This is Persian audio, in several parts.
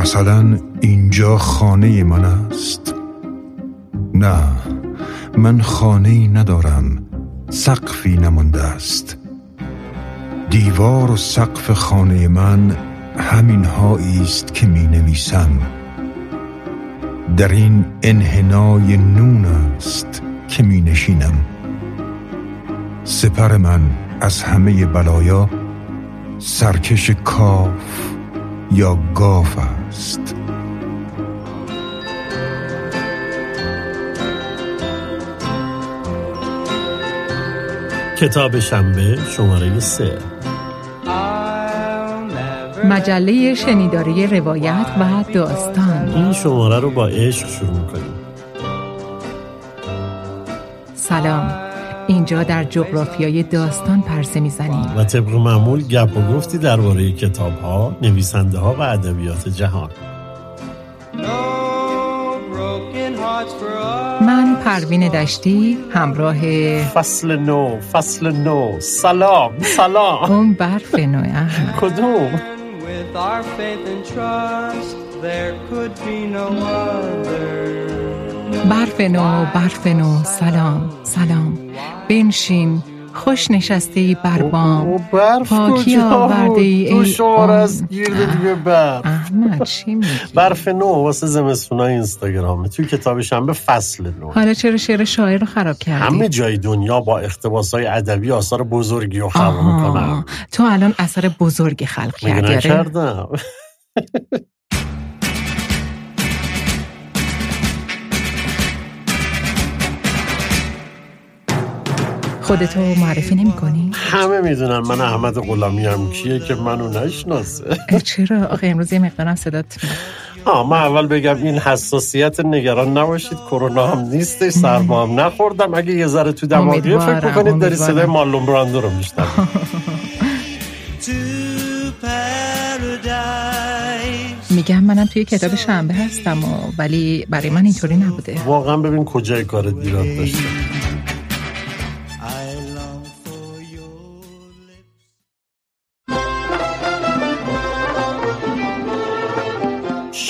مثلا اینجا خانه من است. نه من خانه ای ندارم سقفی نمانده است. دیوار و سقف خانه من همین است که می نویسم. در این انحنای نون است که می نشینم. سپر من از همه بلایا سرکش کاف یا گاف است. کتاب شنبه شماره سه. مجله شنیداری روایت و داستان. این شماره رو با عشق شروع کنیم. سلام. اینجا در جغرافیای داستان پرسه می‌زنیم. و طبق معمول گپ و گفتی درباره کتاب ها، نویسنده ها و ادبیات جهان. من پروین دشتی همراه فصل نو فصل نو. سلام سلام. اون برف نو احمد. کدوم؟ برف نو برف نو سلام سلام. بنشین خوش نشسته بر بام. برف پاکی آورده ای ای از گیرده دیگه برف. احمد چی میگی؟ برف نو واسه زمستونای اینستاگرامه. توی کتاب شنبه فصل نو. حالا چرا شعر شاعر رو خراب کردی؟ همه جای دنیا با اقتباسای ادبی آثار بزرگی رو خلق می‌کنن. آها تو الان اثر بزرگی خلق کردی آره؟ خودتو معرفی نمی کنی؟ همه می‌دونن من احمد غلامی هم کیه که منو نشناسه چرا؟ آخه امروز یه مقدارم صدات. آه من اول بگم این حساسیت نگران نباشید کرونا هم نیستش سرما هم نخوردم اگه یه ذره تو دماغیه فکر بکنید داری. صدای مارلون براندو رو میشنوید میگم منم توی کتاب شنبه هستم و ولی برای من اینطوری نبوده واقعا ببین کجای کارت ایراد داشته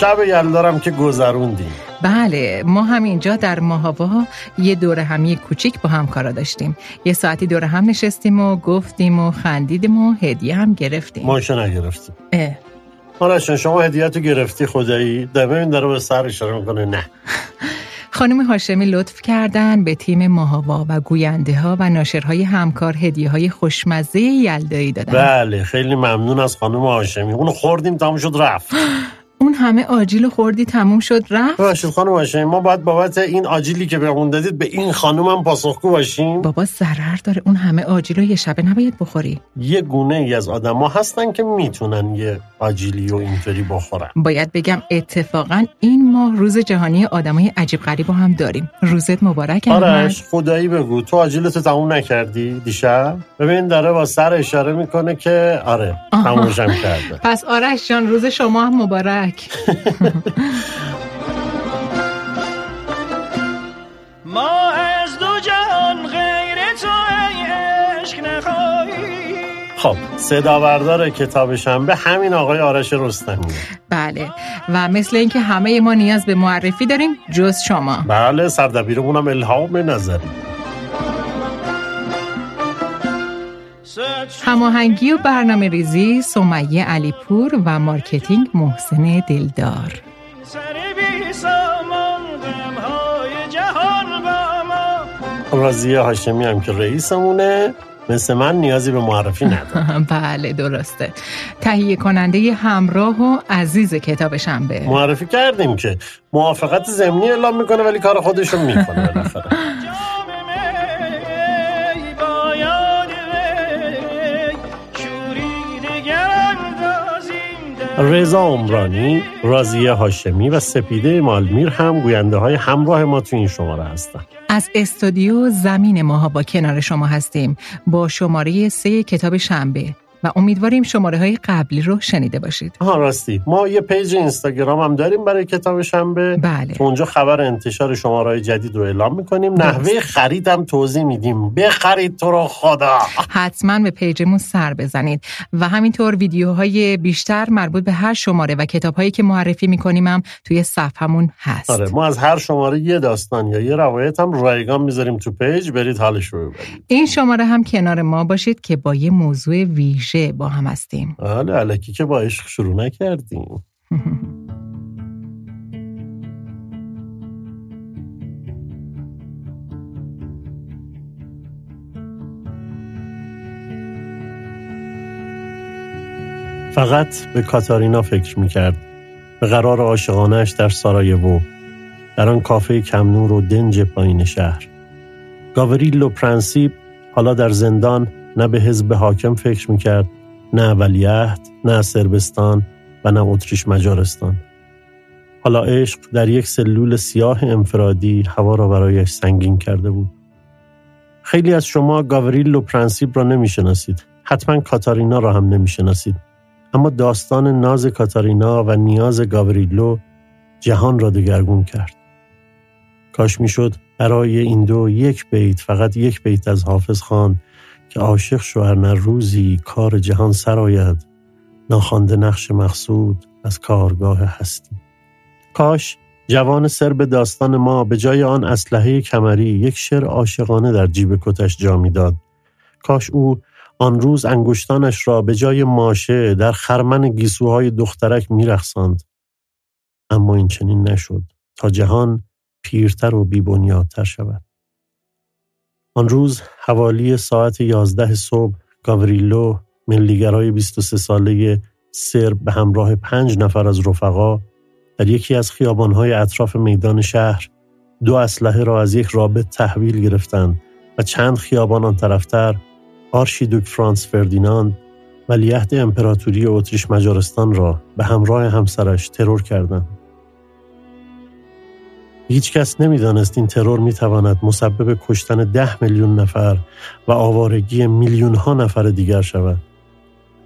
شب یلدارم که گذروندیم. بله ما هم اینجا در ماهاوا یه دور همی کوچیک با همکارا داشتیم. یه ساعتی دور هم نشستیم و گفتیم و خندیدیم و هدیه هم گرفتیم. ما که نگرفتیم. اه. مارشان شما هدیهتو گرفتی خدایی؟ ده ببین داره به سر اشاره می‌کنه. نه. خانم هاشمی لطف کردن به تیم ماهاوا و گوینده ها و ناشرهای همکار هدیه های خوشمزه یلدایی دادن. بله خیلی ممنون از خانم هاشمی. اونو خوردیم تموم شد رفت. اون همه آجیل خوردی تموم شد رفت؟ ببخشید خانم هاشمی ما باید بابت این آجیلی که بهمون دادید به این خانم هم پاسخگو باشیم؟ بابا ضرر داره اون همه آجیل رو یه شبه نباید بخوری. یه گونه ای از آدما هستن که می‌تونن یه آجیلی و اینطوری بخورن. باید بگم اتفاقا این ماه روز جهانی آدمای عجیب غریب رو هم داریم. روزت مبارک آرش خدایی بگو تو آجیلتو تموم نکردی دیشب؟ ببین داره با سر اشاره می‌کنه که آره تمومشم کرده. پس آرش جان روز شما هم مبارک. ما از دو جهان غیر تو عشق نخواهی. خب صدا بردار کتاب شنبه همین آقای آرش رستمی. بله. و مثل اینکه همه ما نیاز به معرفی داریم جز شما. بله سردبیرمونم الهام نظری. هماهنگی و برنامه ریزی سمیه علیپور و marketing محسن دلدار. رازیه هاشمی هم که رئیسمونه مثل من نیازی به معرفی نداره. بله درسته. تهیه کننده همراه و عزیز کتاب شنبه. معرفی کردیم که موافقت ضمنی اعلام می‌کنه ولی کار خودشو می‌کنه رضا عمرانی، رازیه هاشمی و سپیده مالمیر هم گوینده های همراه ما تو این شماره هستن. از استودیو زمین ماها با کنار شما هستیم. با شماره سه کتاب شنبه. و امیدواریم شماره های قبلی رو شنیده باشید. ها راستی. ما یه پیج اینستاگرام هم داریم برای کتاب شنبه. بله. اونجا خبر انتشار شماره های جدید رو اعلام می‌کنیم. نحوه خریدم توضیح میدیم. بخرید تو رو خدا. حتما به پیجمون سر بزنید. و همینطور ویدیوهای بیشتر مربوط به هر شماره و کتابهایی که معرفی می‌کنیم هم توی صفحمون هست. آره ما از هر شماره یه داستان یا یه روایت هم رایگان می‌ذاریم تو پیج. برید حالش رو ببرید این شماره هم کنار ما باشید که با یه موضوع ویژه با هم هستیم. حالا علکی که با عشق شروع نکردیم. فقط به کاتارینا فکر می‌کرد. به قرار عاشقانهاش در سارایوو در آن کافه کم نور و دنج پایین شهر. گاوریلو پرنسیپ حالا در زندان نه به حزب حاکم فکر می‌کرد نه ولیعهد نه سربستان و نه اتریش مجارستان. حالا عشق در یک سلول سیاه انفرادی هوا را برایش سنگین کرده بود. خیلی از شما گاوریلو پرنسیپ را نمی‌شناسید. حتما کاتارینا را هم نمی‌شناسید. اما داستان ناز کاتارینا و نیاز گاوریلو جهان را دگرگون کرد. کاش می‌شد برای این دو یک بیت فقط یک بیت از حافظ خان که عاشق شوهر نه روزی کار جهان سرآید ناخوانده نقش مقصود از کارگاه هستی. کاش جوان سرب داستان ما به جای آن اسلحه کمری یک شعر عاشقانه در جیب کتش جا می‌داد. کاش او آن روز انگشتانش را به جای ماشه در خرمن گیسوهای دخترک میرخساند اما این چنین نشد تا جهان پیرتر و بیبنیادتر شود. آن روز حوالی ساعت یازده صبح گاوریلو ملیگرای 23 ساله سرب به همراه پنج نفر از رفقا در یکی از خیابانهای اطراف میدان شهر دو اسلحه را از یک رابط تحویل گرفتند و چند خیابان آن طرفتر آرشیدوک فرانس فردیناند ولیعهد امپراتوری اتریش مجارستان را به همراه همسرش ترور کردند. هیچ کس نمی‌دانست این ترور می تواند مسبب کشتن ده میلیون نفر و آوارگی میلیون ها نفر دیگر شود.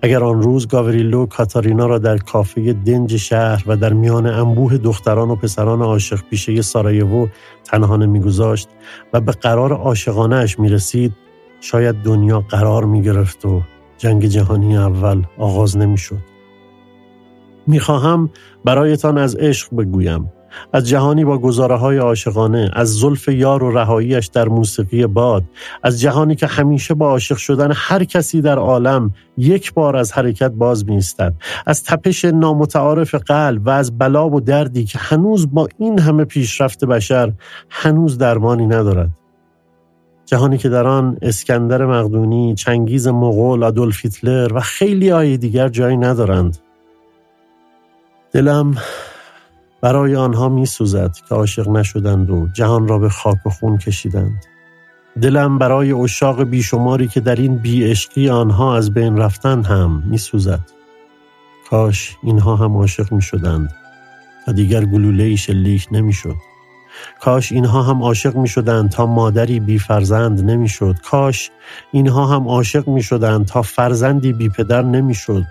اگر آن روز گاوریلو کاتارینا را در کافه دنج شهر و در میان انبوه دختران و پسران عاشق پیشه سارایوو تنها نمیگذاشت و به قرار عاشقانه اش می رسید شاید دنیا قرار می گرفت و جنگ جهانی اول آغاز نمی شد. می خواهم برایتان از عشق بگویم از جهانی با گزاره های عاشقانه از زلف یار و رهاییش در موسیقی باد از جهانی که همیشه با عاشق شدن هر کسی در عالم یک بار از حرکت باز می از تپش نامتعارف قلب و از بلا و دردی که هنوز با این همه پیشرفت بشر هنوز درمانی ندارد جهانی که در آن اسکندر مقدونی، چنگیز مغول، آدولف هیتلر و خیلی های دیگر جایی ندارند. دلم برای آنها می سوزد که عاشق نشدند و جهان را به خاک و خون کشیدند. دلم برای اشاق بیشماری که در این بیعشقی آنها از بین رفتند هم می سوزد. کاش اینها هم عاشق می شدند و دیگر گلوله شلیک نمی شد. کاش اینها هم عاشق می شدند تا مادری بی فرزند نمی شد. کاش اینها هم عاشق می شدند تا فرزندی بی پدر نمی شد.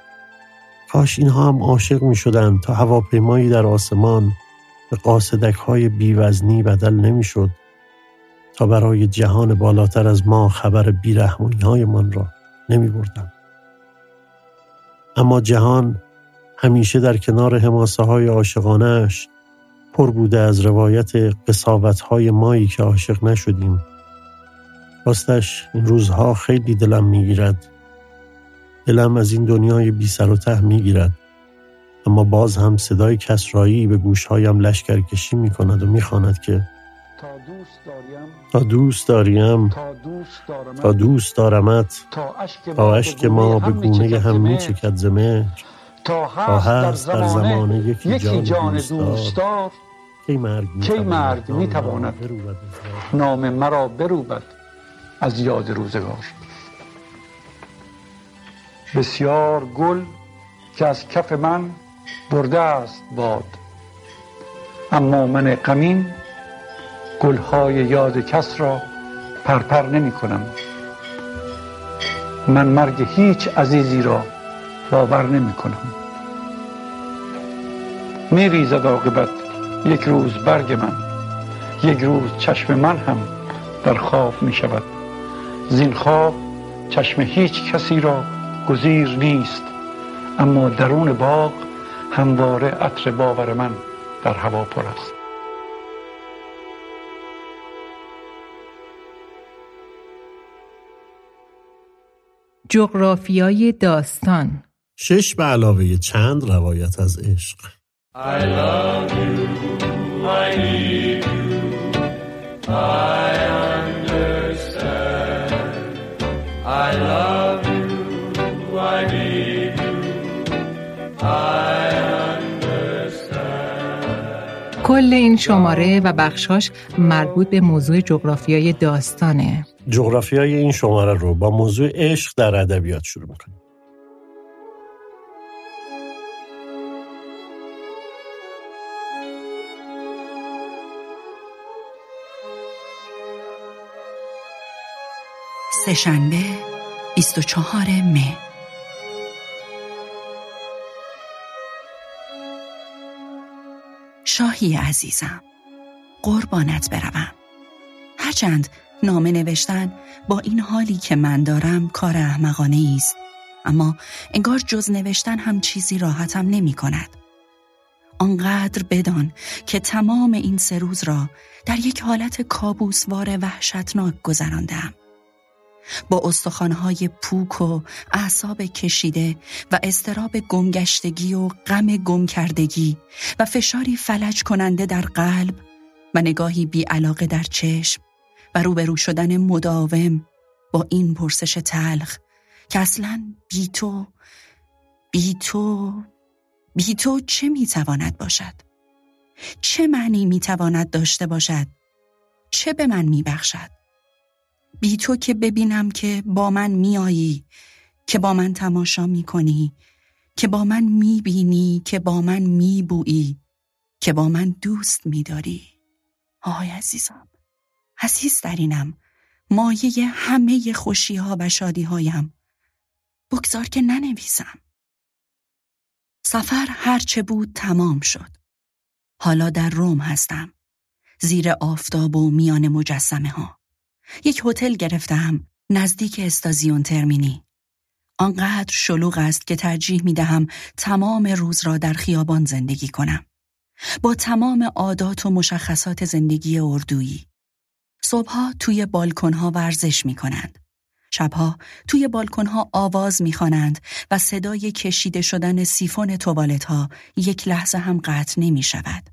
کاش اینها هم عاشق می شدند تا هواپیمایی در آسمان به قاصدک های بیوزنی بدل نمی شد. تا برای جهان بالاتر از ما خبر بیرحمانی های من را نمی بردم. اما جهان همیشه در کنار حماسه های عاشقانش پر بوده از روایت قصاوت های مایی که عاشق نشدیم. راستش این روزها خیلی دلم می‌گیرد. دلم از این دنیای بی سر و ته می‌گیرد. اما باز هم صدای کسرایی به گوشهایم لشکر کشی می کند و می‌خواند که تا دوست داریم. تا دوست داریم. تا دوست دارم تا دوست دارمت. تا اشک ما به گونه هم می چکد ز مهر تا هست در زمانه یکی جان دوستدار. دوستدار. کی مرگ می تواند می؟ نام مرا بروبد. از یاد روزگار. بسیار گل که از کف من برده است باد. اما من غمین گلهای یاد کس را پرپر نمی کنم. من مرگ هیچ عزیزی را باور نمی کنم. می ریزد یک روز برگ من یک روز چشم من هم در خواب می شود. زین خواب چشم هیچ کسی را گزیر نیست. اما درون باغ همواره عطر باور من در هوا پر است. جغرافیای داستان. شش به علاوه چند روایت از عشق. کل این شماره و بخشاش مربوط به موضوع جغرافیای داستانه. جغرافیای این شماره رو با موضوع عشق در ادبیات شروع می‌کنیم. سهشنبه 24 مه. شاهی عزیزم. قربانت بروم. هرچند نامه نوشتن با این حالی که من دارم کار احمقانه است اما انگار جز نوشتن هم چیزی راحتم نمی کند. آنقدر بدان که تمام این سه روز را در یک حالت کابوسوار وحشتناک گذراندم. با استخوانهای پوک و اعصاب کشیده و استراب گمگشتگی و غم گم کردگی و فشاری فلج کننده در قلب و نگاهی بی علاقه در چشم و روبرو شدن مداوم با این پرسش تلخ که اصلا بی تو بی تو بی تو چه می‌تواند باشد؟ چه معنی می‌تواند داشته باشد؟ چه به من میبخشد؟ بی تو که ببینم که با من میایی که با من تماشا می‌کنی که با من می‌بینی که با من میبویی که با من دوست میداری. آهای عزیزم عزیز درینم مایه همه خوشی ها و شادی هایم بگذار که ننویسم. سفر هرچه بود تمام شد. حالا در روم هستم زیر آفتاب و میان مجسمه ها یک هتل گرفتم نزدیک استازیون ترمینی. آنقدر شلوغ است که ترجیح می دهم تمام روز را در خیابان زندگی کنم. با تمام عادات و مشخصات زندگی اردویی. صبحها توی بالکنها ورزش می کنند. شبها توی بالکنها آواز می‌خوانند و صدای کشیده شدن سیفون توالت ها یک لحظه هم قطع نمی شود.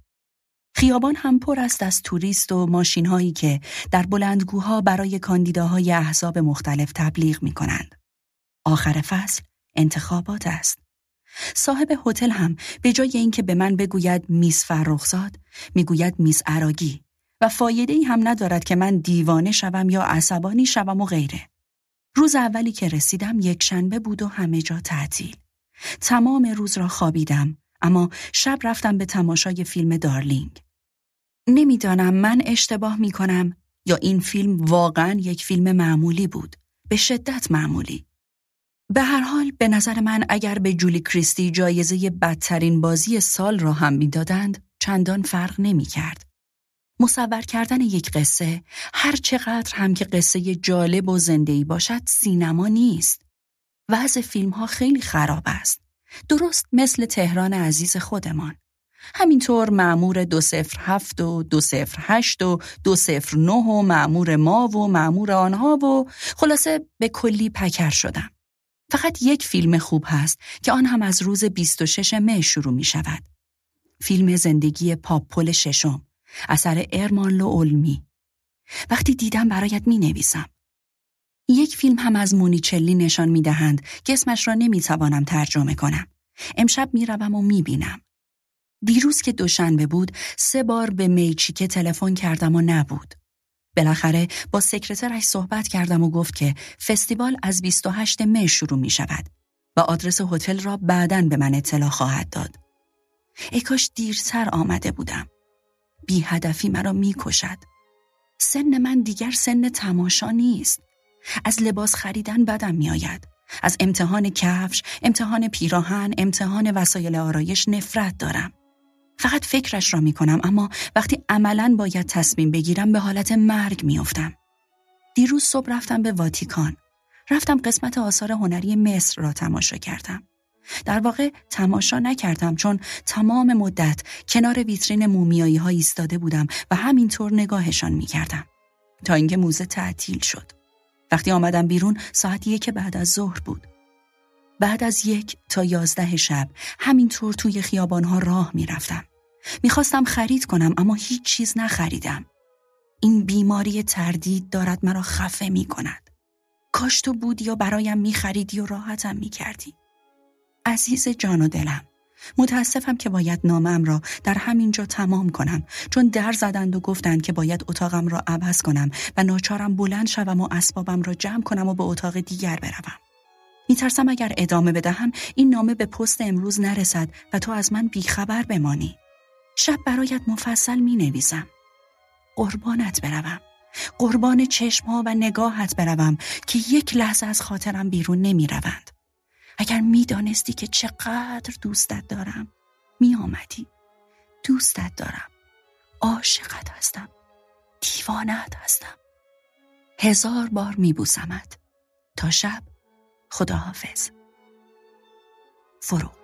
خیابان هم پر است از توریست و ماشین هایی که در بلندگوها برای کاندیداهای احزاب مختلف تبلیغ می کنند. آخر فصل انتخابات است. صاحب هتل هم به جای اینکه به من بگوید میس فرخزاد می‌گوید میس عراگی و فایده ای هم ندارد که من دیوانه شوم یا عصبانی شوم و غیره. روز اولی که رسیدم یک شنبه بود و همه جا تعطیل. تمام روز را خوابیدم اما شب رفتم به تماشای فیلم دارلینگ. نمی‌دانم من اشتباه می کنم یا این فیلم واقعا یک فیلم معمولی بود. به شدت معمولی. به هر حال به نظر من اگر به جولی کریستی جایزه بدترین بازی سال را هم می‌دادند چندان فرق نمی کرد. مصور کردن یک قصه هر چقدر هم که قصه جالب و زندهی باشد سینما نیست. وضع فیلم ها خیلی خراب است. درست مثل تهران عزیز خودمان. همینطور معمور دو سفر هفت و دو سفر هشت و دو سفر نه و معمور ما و معمور آنها و خلاصه به کلی پکر شدم. فقط یک فیلم خوب هست که آن هم از روز 26 مه شروع می شود. فیلم زندگی پاپل ششم اثر ارمانلو اولمی. وقتی دیدم برایت می نویسم. یک فیلم هم از مونیچلی نشان می دهند که اسمش را نمی توانم ترجمه کنم. امشب می روم و می بینم. دیروز که دوشنبه بود سه بار به میچیکه تلفن کردم و نبود. بالاخره با سکرترش صحبت کردم و گفت که فستیوال از 28 می شروع می شود و آدرس هتل را بعدا به من اطلاع خواهد داد. ای کاش دیرتر آمده بودم. بی هدفی مرا می کشد. سن من دیگر سن تماشا نیست. از لباس خریدن بدم میآید. از امتحان کفش، امتحان پیراهن، امتحان وسایل آرایش نفرت دارم. فقط فکرش را می کنم اما وقتی عملا باید تصمیم بگیرم به حالت مرگ میافتم. دیروز صبح رفتم به واتیکان. رفتم قسمت آثار هنری مصر را تماشا کردم. در واقع تماشا نکردم چون تمام مدت کنار ویترین مومیایی ها ایستاده بودم و همینطور نگاهشان می کردم. تا اینکه موزه تعطیل شد. وقتی آمدم بیرون ساعت یک بعد از ظهر بود. بعد از یک تا یازده شب همینطور توی خیابانها راه می‌رفتم. می‌خواستم خرید کنم اما هیچ چیز نخریدم. این بیماری تردید دارد مرا خفه می کند. کاش تو بودی یا برایم میخریدی و راحتم می‌کردی. عزیز جان و دلم متاسفم که باید نامم را در همین جا تمام کنم چون در زدند و گفتند که باید اتاقم را عوض کنم و ناچارم بلند شوم و اسبابم را جمع کنم و به اتاق دیگر بروم. میترسم اگر ادامه بدهم این نامه به پست امروز نرسد و تو از من بیخبر بمانی. شب برایت مفصل می نویسم. قربانت بروم. قربان چشمها و نگاهت بروم که یک لحظه از خاطرم بیرون نمی روند. اگر می‌دانستی که چقدر دوستت دارم می آمدی. دوستت دارم. عاشقت هستم. دیوانت هستم. هزار بار میبوسمت. تا شب خداحافظ. فروغ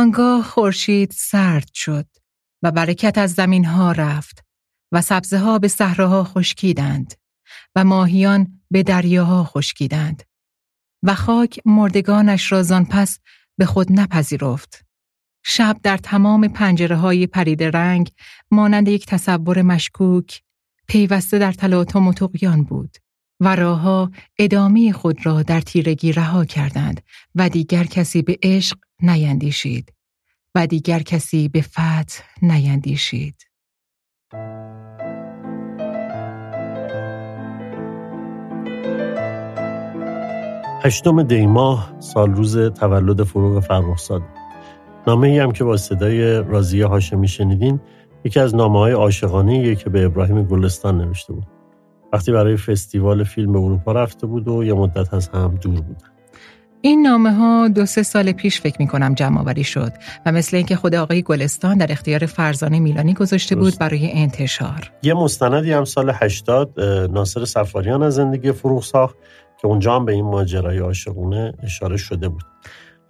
آنگاه خورشید سرد شد و برکت از زمین ها رفت و سبزه ها به صحراها خشکیدند و ماهیان به دریاها خشکیدند و خاک مردگانش را زان پس به خود نپذیرفت. شب در تمام پنجره های پرید رنگ مانند یک تصور مشکوک پیوسته در تلاطم و بود و راهها ادامه خود را در تیرگی رها کردند و دیگر کسی به عشق نیندیشید و دیگر کسی به فتح نیندیشید. هشتم دیماه سال روز تولد فروغ فرخزاد نامه ای هم که با صدای رازیه هاشمی شنیدین یکی از نامه های عاشقانه که به ابراهیم گلستان نوشته بود وقتی برای فستیوال فیلم اروپا رفته بود و یه مدت از هم دور بودن. این نامه ها دو سه سال پیش فکر می کنم جمع آوری شد و مثل اینکه خود آقای گلستان در اختیار فرزانه میلانی گذاشته بود برای انتشار. یه مستندی هم سال 80 ناصر سفاریان از زندگی فروغ ساخت که اونجا هم به این ماجرای عاشقونه اشاره شده بود.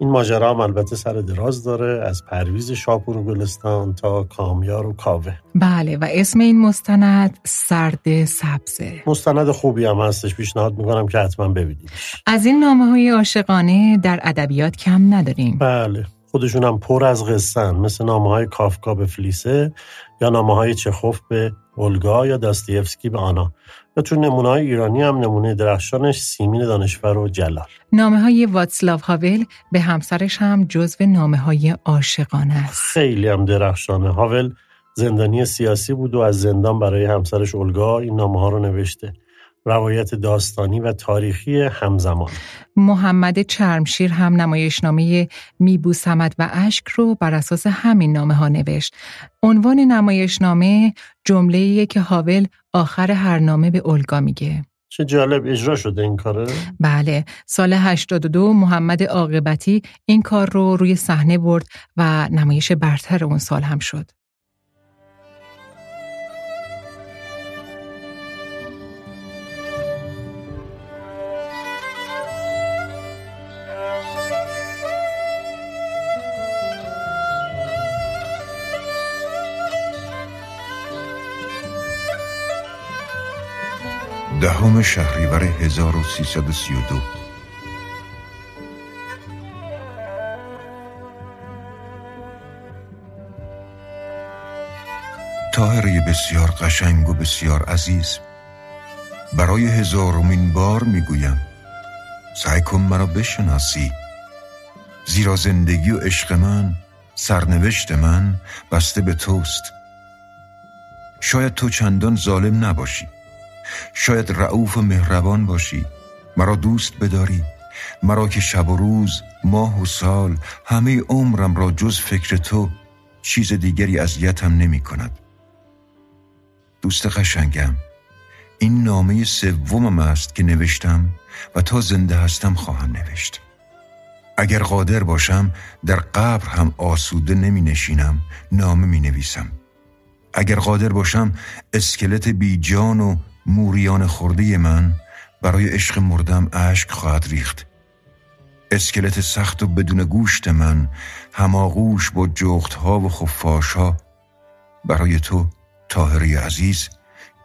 این ماجرا هم البته سر دراز داره از پرویز شاپور و گلستان تا کامیار و کاوه. بله و اسم این مستند سرد سبزه. مستند خوبی هم هستش. پیشنهاد می‌کنم که حتما ببینیدش. از این نامه های عاشقانه در ادبیات کم نداریم. بله. خودشون هم پر از قصن مثل نامه های کافکا به فلیسه یا نامه های چخوف به اولگا یا داستیفسکی به آنا. و تو نمونه های ایرانی هم نمونه درخشانش سیمین دانشور و جلال. نامه های واتسلاو هاول به همسرش هم جزو نامه های عاشقانه است. خیلی هم درخشانه. هاول زندانی سیاسی بود و از زندان برای همسرش اولگا این نامه ها رو نوشته. روایت داستانی و تاریخی همزمان محمد چرمشیر هم نمایشنامه میبوسمد و اشک رو بر اساس همین نامه ها نوشت. عنوان نمایشنامه جمله که حاول آخر هر نامه به اولگا میگه. چه جالب اجرا شده این کاره؟ بله سال 82 محمد عاقبتی این کار رو روی صحنه برد و نمایش برتر اون سال هم شد. دهم شهریور 1332 تاهره بسیار قشنگ و بسیار عزیز برای هزارمین بار می‌گویم سعی کن مرا بشناسی. زیرا زندگی و عشق من سرنوشت من بسته به توست. شاید تو چندان ظالم نباشی. شاید رعوف و مهربان باشی. مرا دوست بداری. مرا که شب و روز ماه و سال همه عمرم را جز فکر تو چیز دیگری اذیتم نمی کند. دوست قشنگم این نامه سومم است که نوشتم و تا زنده هستم خواهم نوشت. اگر قادر باشم در قبر هم آسوده نمی نشینم نامه می نویسم. اگر قادر باشم اسکلت بی جان و موریان خورده من برای عشق مردم اشک خواهد ریخت. اسکلت سخت و بدون گوشت من هماغوش با جغت ها و خفاش ها برای تو تاهری عزیز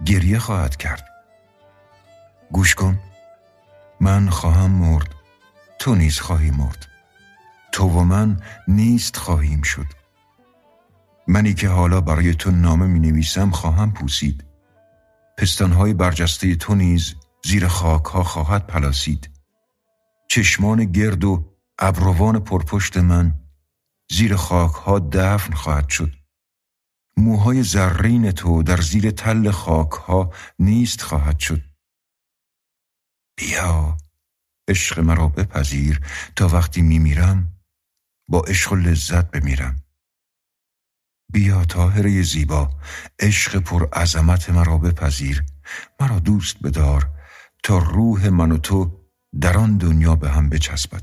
گریه خواهد کرد. گوش کن من خواهم مرد تو نیز خواهی مرد. تو و من نیست خواهیم شد. منی که حالا برای تو نامه می نویسم خواهم پوسید. پستانهای برجسته تو نیز زیر خاک ها خواهد پلاسید. چشمان گرد و ابروان پرپشت من زیر خاک ها دفن خواهد شد. موهای زرین تو در زیر تل خاک ها نیست خواهد شد. بیا عشق مرا بپذیر تا وقتی میمیرم با عشق و لذت بمیرم. بیا تاهره زیبا عشق پر عظمت مرا بپذیر. مرا دوست بدار تا روح من و تو در آن دنیا به هم بچسبد.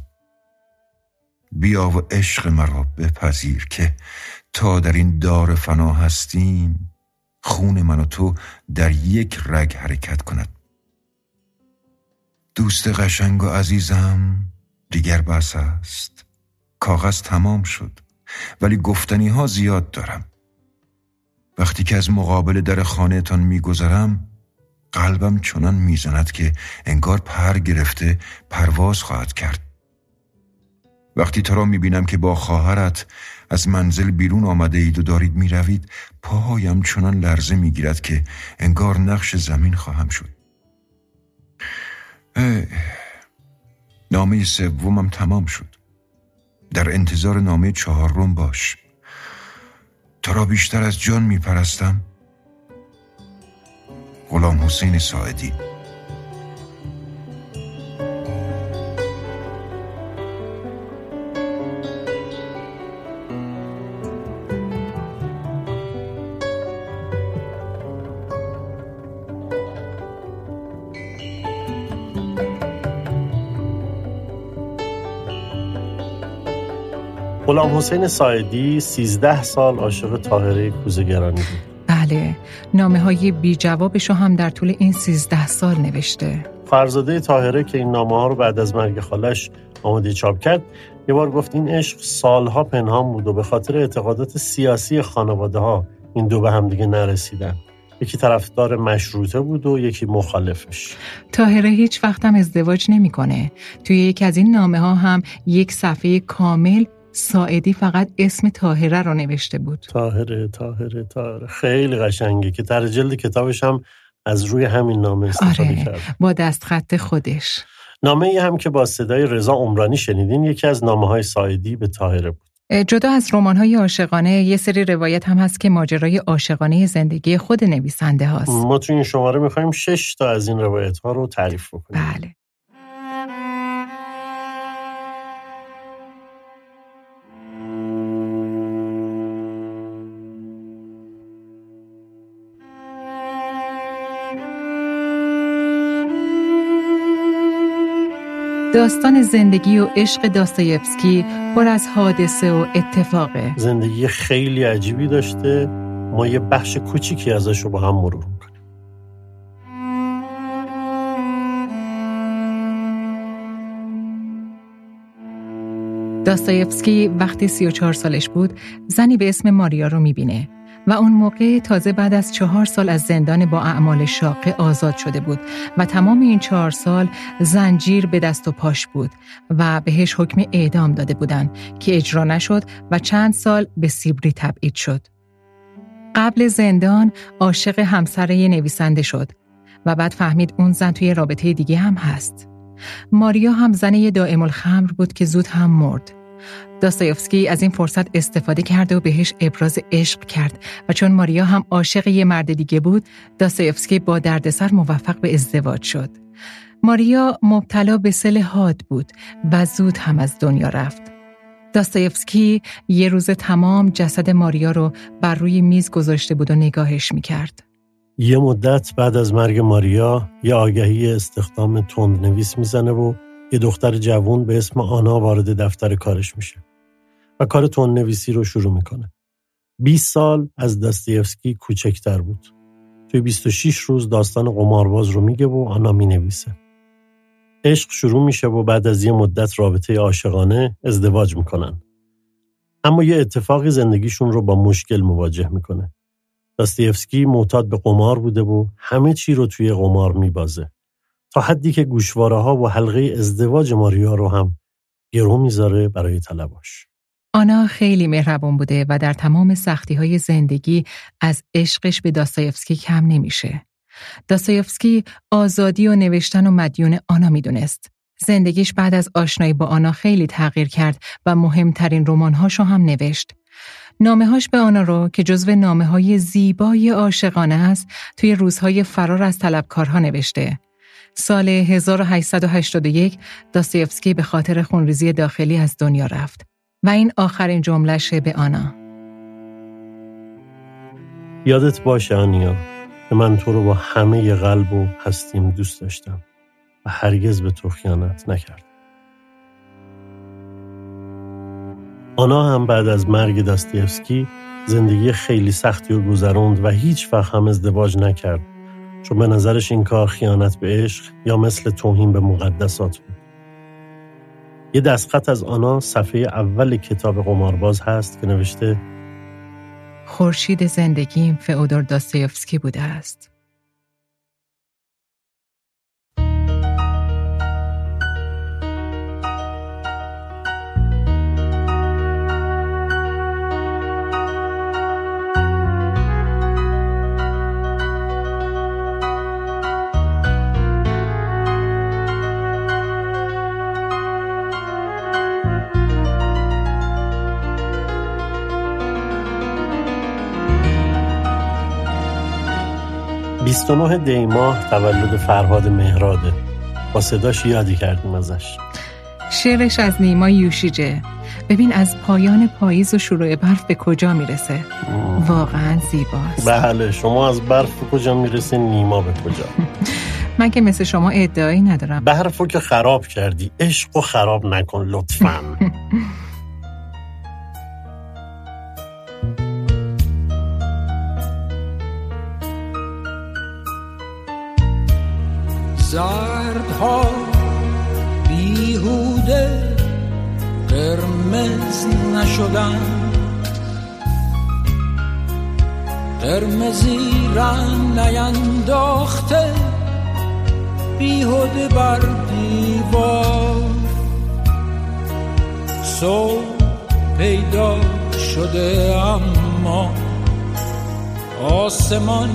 بیا و عشق مرا بپذیر که تا در این دار فنا هستیم خون من و تو در یک رگ حرکت کند. دوست قشنگ و عزیزم دیگر بس است. کاغذ تمام شد. ولی گفتنی ها زیاد دارم. وقتی که از مقابل در خانهتان میگذرم قلبم چنان می‌زند که انگار پر گرفته پرواز خواهد کرد. وقتی تو را می‌بینم که با خواهرت از منزل بیرون آمده اید و دارید می‌روید پاهایم چنان لرزه می‌گیرد که انگار نقش زمین خواهم شد. نامه سومم تمام شد. در انتظار نامه چهارم باش. تو را بیشتر از جان میپرستم. غلام حسین ساعدی. غلام حسین سایدی 13 سال عاشق طاهره کوزگرانی بود. بله نامه های بی جوابش هم در طول این 13 سال نوشته. فرزاده طاهره که این نامه ها رو بعد از مرگ خالش آماده چاپ کرد یه بار گفت این عشق سالها پنهان بود و به خاطر اعتقادات سیاسی خانواده ها این دو به هم دیگه نرسیدن. یکی طرفدار مشروطه بود و یکی مخالفش. تاهره هیچ وقت هم ازدواج نمی‌کنه. توی یکی از این نامه ها هم یک صفحه کامل ساعدی فقط اسم تاهره رو نوشته بود. تاهره تاهره تاهره خیلی قشنگه که در جلد کتابش هم از روی همین نامه استفاده آره کرد. با دست خط خودش. نامه ای هم که با صدای رضا عمرانی شنیدین یکی از نامه های سایدی به تاهره بود. جدا از رمان های عاشقانه یه سری روایت هم هست که ماجرای عاشقانه زندگی خود نویسنده هاست. ما تو این شماره می‌خوایم شش تا از این روایت ها رو تعریف بکنیم. بله. داستان زندگی و عشق داستایفسکی پر از حادثه و اتفاقه. زندگی خیلی عجیبی داشته. ما یه بخش کوچیکی ازش رو با هم مرور داستایفسکی وقتی 34 سالش بود زنی به اسم ماریا رو می‌بینه و اون موقع تازه بعد از چهار سال از زندان با اعمال شاقه آزاد شده بود و تمام این چهار سال زنجیر به دست و پاش بود و بهش حکم اعدام داده بودن که اجرا نشد و چند سال به سیبری تبعید شد. قبل زندان عاشق همسر نویسنده شد و بعد فهمید اون زن توی رابطه دیگه هم هست. ماریا هم زن دائم الخمر بود که زود هم مرد. داستایفسکی از این فرصت استفاده کرده و بهش ابراز عشق کرد و چون ماریا هم عاشق یه مرد دیگه بود داستایفسکی با دردسر موفق به ازدواج شد ماریا مبتلا به سل حاد بود و زود هم از دنیا رفت داستایفسکی یه روز تمام جسد ماریا رو بر روی میز گذاشته بود و نگاهش می‌کرد. یه مدت بعد از مرگ ماریا یه آگهی استخدام تندنویس می‌زنه و یه دختر جوون به اسم آنا وارد دفتر کارش میشه و کار تندنویسی رو شروع می‌کنه. 20 سال از داستایفسکی کوچکتر بود. توی 26 روز داستان قمارباز رو میگه و آنا می‌نویسه. عشق شروع میشه و بعد از یه مدت رابطه عاشقانه ازدواج می‌کنن. اما یه اتفاقی زندگیشون رو با مشکل مواجه می‌کنه. داستیفسکی معتاد به قمار بوده و همه چی رو توی قمار میبازه. تا حدی که گوشواره ها و حلقه ازدواج ماریا رو هم گرو می‌ذاره برای طلباش. آنا خیلی مهربان بوده و در تمام سختی های زندگی از عشقش به داستایفسکی کم نمیشه. داستایفسکی آزادی و نوشتن و مدیون آنا می‌دونست. زندگیش بعد از آشنایی با آنا خیلی تغییر کرد و مهمترین رمانهاشو هم نوشت. نامههاش به آنا رو که جزو نامه های زیبای عاشقانه است توی روزهای فرار از طلبکارها نوشته. سال 1881 داستایفسکی به خاطر خونریزی داخلی از دنیا رفت و این آخرین جملشه به آنا. یادت باشه آنیا که من تو رو با همه قلب و هستیم دوست داشتم و هرگز به تو خیانت نکردم. آنا هم بعد از مرگ داستیفسکی زندگی خیلی سختی رو گذروند و هیچ وقت هم ازدواج نکرد چون به نظرش این کار خیانت به عشق یا مثل توهین به مقدسات بود. یه دستخط از آنا صفحه اول کتاب قمارباز هست که نوشته خورشید زندگیم فئودور داستایفسکی بوده است. 29 دی ماه تولد فرهاد مهراده با صداش یادی کردیم ازش. شعرش از نیما یوشیجه. ببین از پایان پاییز و شروع برف به کجا می‌رسه. واقعا زیباست. بله شما از برف به کجا می‌رسه نیما به کجا؟ من که مثل شما ادعایی ندارم. برفو که خراب کردی عشق خراب نکن لطفا. زردها بیهوده قرمز نشدن. قرمزی رنگ نینداخته بیهوده بر دیوار. صبح پیدا شده اما آسمان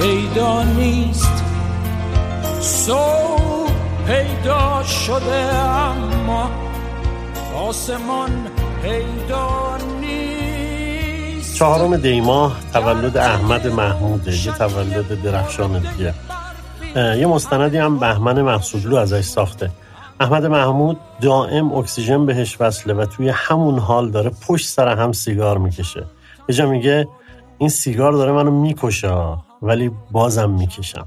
پیدا نیست. صبح پیدا شده اما آسمان پیدا نیست. چهارم دیماه تولد احمد محموده یه تولد درخشان دیگه یه مستندی هم بهمن محصولو ازش ساخته. احمد محمود دائم اکسیژن بهش وصله و توی همون حال داره پشت سر هم سیگار می‌کشه. یه میگه این سیگار داره منو می‌کشه ولی بازم می‌کشم.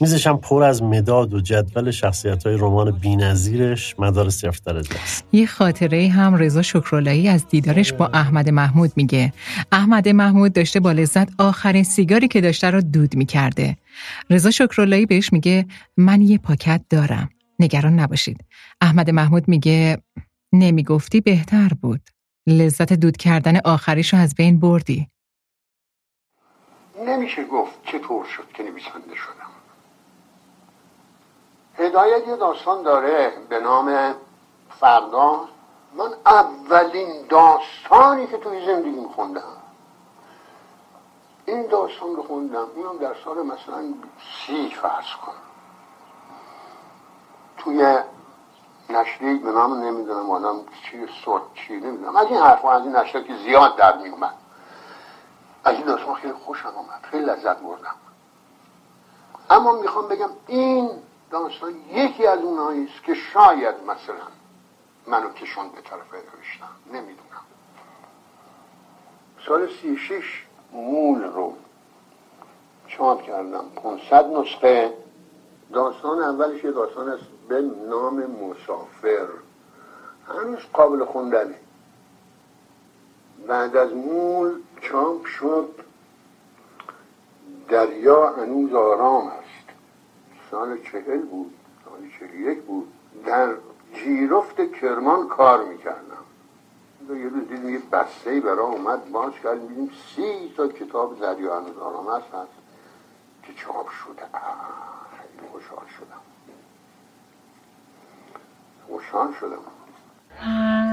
میزشم پر از مداد و جدول شخصیت های رمان بینظیرش مدار صفر درجه است یه خاطره هم رضا شکرالایی از دیدارش با احمد محمود میگه. احمد محمود داشته با لذت آخرین سیگاری که داشته رو دود می‌کرده. رضا شکرالایی بهش میگه من یه پاکت دارم. نگران نباشید. احمد محمود میگه نمی‌گفتی بهتر بود. لذت دود کردن آخریشو از بین بردی. نمیشه گفت چطور شد که نویسنده شدم هدایت یه داستان داره به نام فردا. من اولین داستانی که توی زندگی خوندم این داستان رو خوندم اینم در سال مثلا سی فرض کن. توی نشر نشریه به نام نمی‌دونم آدم چی صوت چی نمی‌دونم. از این حرف از این نشریه که زیاد در می اومد از این داستان خیلی خوشم آمد خیلی لذت بردم. اما می‌خوام بگم این داستان یکی از اونهایی است که شاید مثلا منو کشون به طرف نوشتم نمی‌دونم. سال سی شش مول رو چاپ کردم. 500 نسخه. داستان اولش یه داستان است به نام مسافر. هنوز قابل خوندنه. بعد از مول چاپ شد. دریا هنوز آرام سال چهل بود سال چهل یک بود در جیرفت کرمان کار می‌کردم. یه روز دیدیم یه بسته برای اومد باز کردیم دیدیم سی تا کتاب دریا هنوز آرام است هست. که چاپ شده. خیلی خوشحال شدم. خوشحال شدم.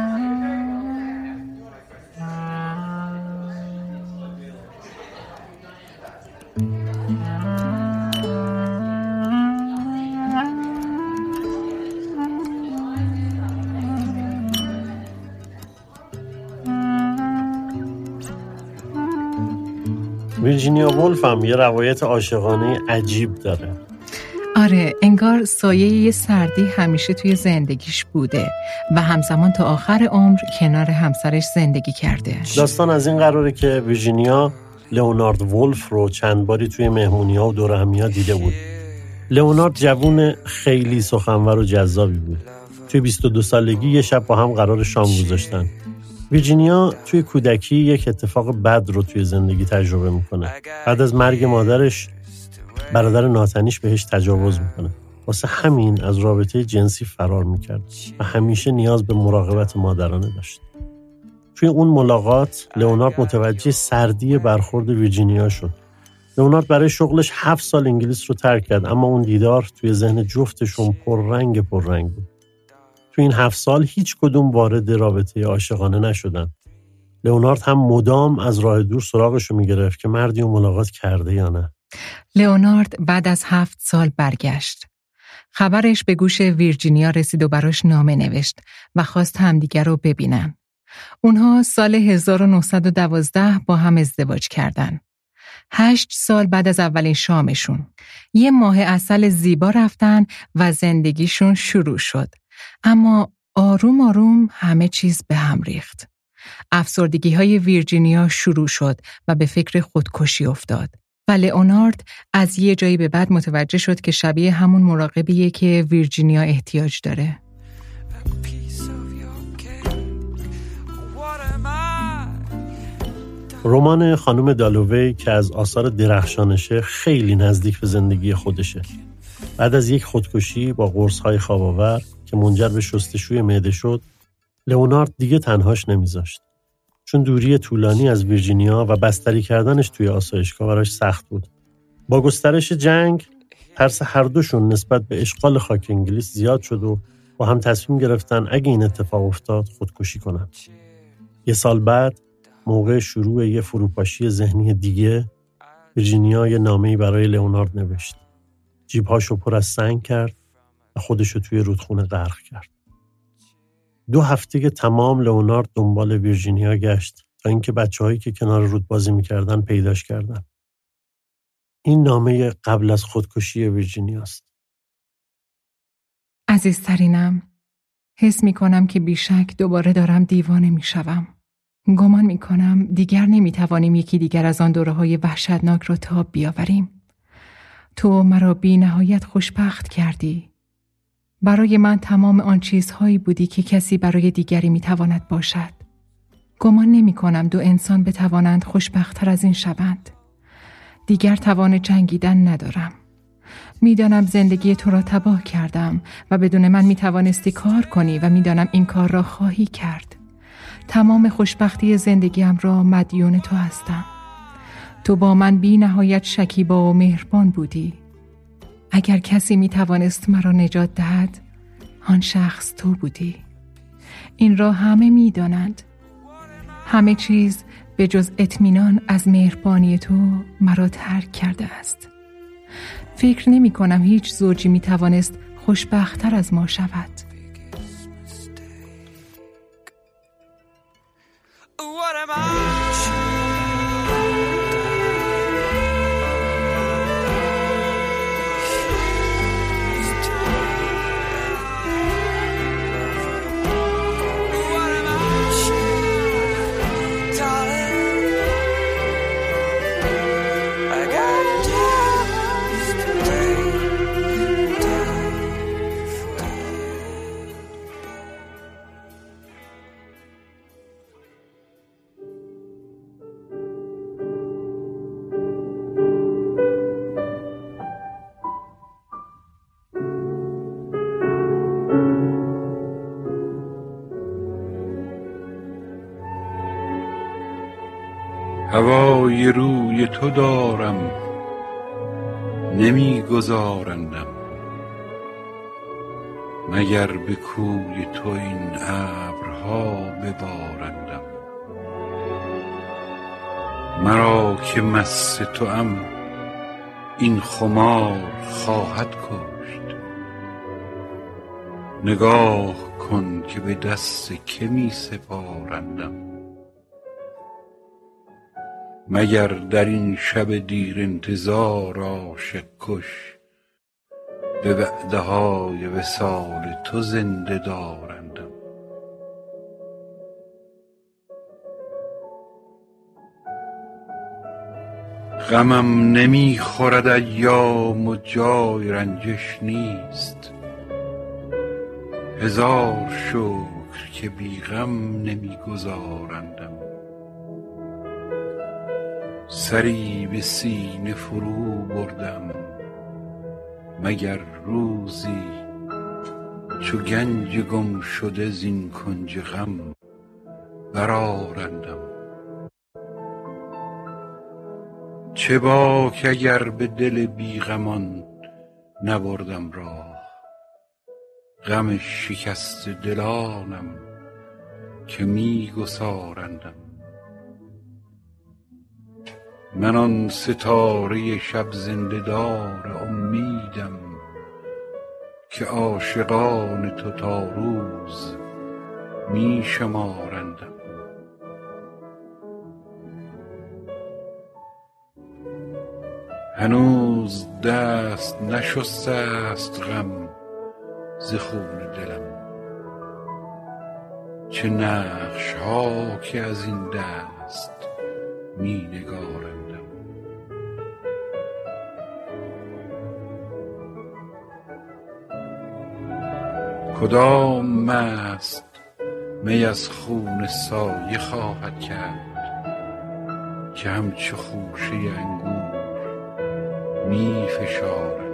ویرجینیا وولف هم یه روایت عاشقانه عجیب داره. آره انگار سایه یه سردی همیشه توی زندگیش بوده و همزمان تا آخر عمر کنار همسرش زندگی کرده. داستان از این قراره که ویرجینیا لئونارد وولف رو چند باری توی مهمونی ها و دورهمی ها دیده بود. لئونارد جوون خیلی سخنور و جذابی بود. توی 22 سالگی یه شب با هم قرار شام گذاشتن. ویرجینیا توی کودکی یک اتفاق بد رو توی زندگی تجربه می‌کنه. بعد از مرگ مادرش برادر ناتنیش بهش تجاوز می‌کنه. واسه همین از رابطه جنسی فرار می‌کرد و همیشه نیاز به مراقبت مادرانه داشت. توی اون ملاقات لئونارد متوجه سردی برخورد ویرجینیا شد. لئونارد برای شغلش هفت سال انگلیس رو ترک کرد اما اون دیدار توی ذهن جفتشون پررنگ پررنگ بود. تو این هفت سال هیچ کدوم وارد رابطه عاشقانه نشدن. لئونارد هم مدام از راه دور سراغش رو می‌گرفت که مردی و ملاقات کرده یا نه. لئونارد بعد از هفت سال برگشت. خبرش به گوش ویرجینیا رسید و براش نامه نوشت و خواست همدیگر رو ببینن. اونها سال 1912 با هم ازدواج کردن. هشت سال بعد از اولین شامشون. یه ماه اصل زیبا رفتن و زندگیشون شروع شد. اما آروم آروم همه چیز به هم ریخت. افسردگی های ویرجینیا شروع شد و به فکر خودکشی افتاد. و لئونارد از یه جایی به بعد متوجه شد که شبیه همون مراقبیه که ویرجینیا احتیاج داره. رمان خانم دالووی که از آثار درخشانشه خیلی نزدیک به زندگی خودشه. بعد از یک خودکشی با قرص خواباور که منجر به شستشوی معده شد لئونارد دیگه تنهاش نمیذاشت. چون دوری طولانی از ویرجینیا و بستری کردنش توی آسایشگاه براش سخت بود. با گسترش جنگ ترس هر دوشون نسبت به اشغال خاک انگلیس زیاد شد و با هم تصمیم گرفتن اگه این اتفاق افتاد خودکشی کنن. یه سال بعد موقع شروع یه فروپاشی ذهنی دیگه ویرجینیا یه نامه‌ای برای لئونارد نوشت. جیبهاشو پر از سنگ کرد و خودش رو توی رودخونه غرق کرد. دو هفته که تمام لئونارد دنبال ویرجینیا گشت تا اینکه بچههایی که کنار رود بازی می‌کردن پیداش کردن. این نامه قبل از خودکشی ویرجینیاست. عزیزترینم حس می کنم که بیشک دوباره دارم دیوانه می شوم. گمان می کنم دیگر نمی توانیم یکی دیگر از آن دوره های وحشتناک را تاب بیاوریم. تو مرا بی نهایت خوشبخت کردی. برای من تمام آن چیزهایی بودی که کسی برای دیگری می‌تواند باشد. گمان نمی کنم دو انسان بتوانند خوشبختتر از این شوند. دیگر توان جنگیدن ندارم. می‌دانم زندگی تو را تباه کردم و بدون من می توانستی کار کنی و می‌دانم این کار را خواهی کرد. تمام خوشبختی زندگیم را مدیون تو هستم. تو با من بی نهایت شکیبا و مهربان بودی اگر کسی می توانست مرا نجات دهد آن شخص تو بودی این را همه می دانند. همه چیز به جز اطمینان از مهربانی تو مرا ترک کرده است فکر نمی کنم هیچ زوجی می توانست خوشبختتر از ما شود What am I? هوای روی تو دارم نمیگذارندم. مگر به کوی تو این ابرها ببارندم؟ مرا که مست توام این خمار خواهد کشت. نگاه کن که به دست که می سپارندم مگر در این شب دیر انتظار عاشق کش؟ به وعده های وصال تو زنده دارندم. غمم نمی خورد ایام و جای رنجش نیست. هزار شکر که بی غم نمی گذارندم سری به سینه فرو بردم مگر روزی چو گنج گم شده زین کنج غم برآرندم. چه باک اگر به دل بی غمان نبردم راه غم شکسته دلانم که می گسارندم. من آن ستاره شب زنده دار امیدم که عاشقان تو تا روز می شمارندم. هنوز دست نشسته است غم ز خون دلم. چه نقش ها که از این دست می نگارندم کدام مست می از خون سایه خواهد کرد که همچو خوشه انگور می فشارندم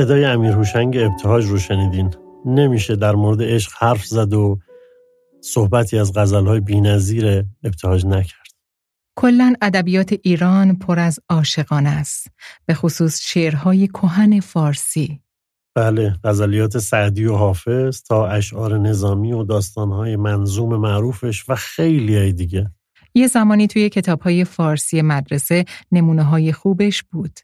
صدای امیر هوشنگ ابتهاج رو شنیدین. نمیشه در مورد عشق حرف زد و صحبتی از غزلهای بینظیر ابتهاج نکرد. کلا ادبیات ایران پر از عاشقان است به خصوص شعرهای کهن فارسی. بله غزلیات سعدی و حافظ تا اشعار نظامی و داستانهای منظوم معروفش و خیلی های دیگه. یه زمانی توی کتابهای فارسی مدرسه نمونه های خوبش بود.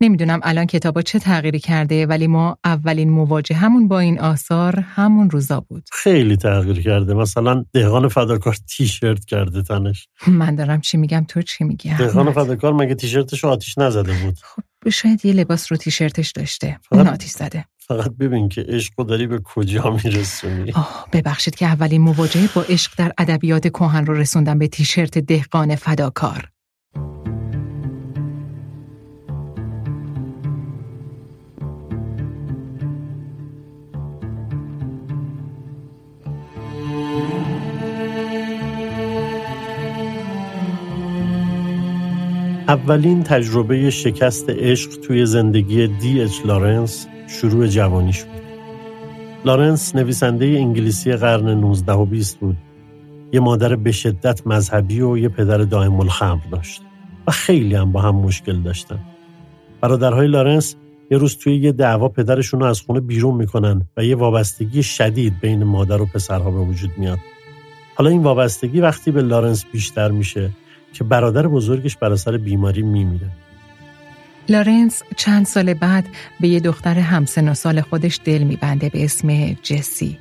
نمی‌دونم الان کتابا چه تغییری کرده ولی ما اولین مواجه همون با این آثار همون روزا بود. خیلی تغییر کرده. مثلا دهقان فداکار تیشرت کرده تنش. من دارم چی میگم تو چی میگی؟ دهقان فداکار مگه تیشرتش آتیش نزده بود؟ خب شاید یه لباس رو تیشرتش داشته. اون آتیش زده. فقط ببین که عشق داری به کجا میرسونی؟ آه ببخشید که اولین مواجهه با عشق در ادبیات کهن رو رسوندم به تیشرت دهقان فداکار. اولین تجربه شکست عشق توی زندگی دی اچ لارنس شروع جوانیش بود. لارنس نویسنده انگلیسی قرن 19 و 20 بود. یه مادر به شدت مذهبی و یه پدر دائم الخمر داشت و خیلی هم با هم مشکل داشتن. برادرهای لارنس یه روز توی یه دعوا پدرشون رو از خونه بیرون می‌کنن و یه وابستگی شدید بین مادر و پسرها به وجود میاد. حالا این وابستگی وقتی به لارنس بیشتر میشه که برادر بزرگش بر اثر بیماری میمیره. لارنس چند سال بعد به یه دختر همسن و سال خودش دل میبنده به اسم جسی.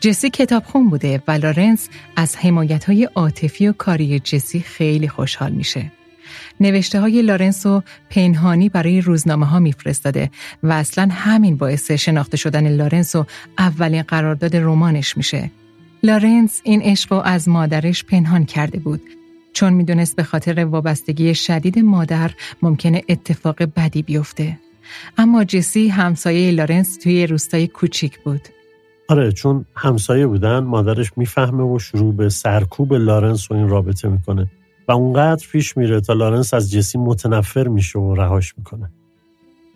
جسی کتابخون بوده و لارنس از حمایت های عاطفی و کاری جسی خیلی خوشحال میشه. نوشته های لارنس رو پنهانی برای روزنامه ها میفرستاده و اصلا همین باعث شناخته شدن لارنس و اولین قرارداد رمانش میشه. لارنس این عشق از مادرش پنهان کرده بود چون می‌دونست به خاطر وابستگی شدید مادر ممکنه اتفاق بدی بیفته. اما جسی همسایه لارنس توی روستای کوچیک بود. آره چون همسایه بودن مادرش می‌فهمه و شروع به سرکوب لارنس و این رابطه می‌کنه و اونقدر پیش میره تا لارنس از جسی متنفر میشه و رهاش می‌کنه.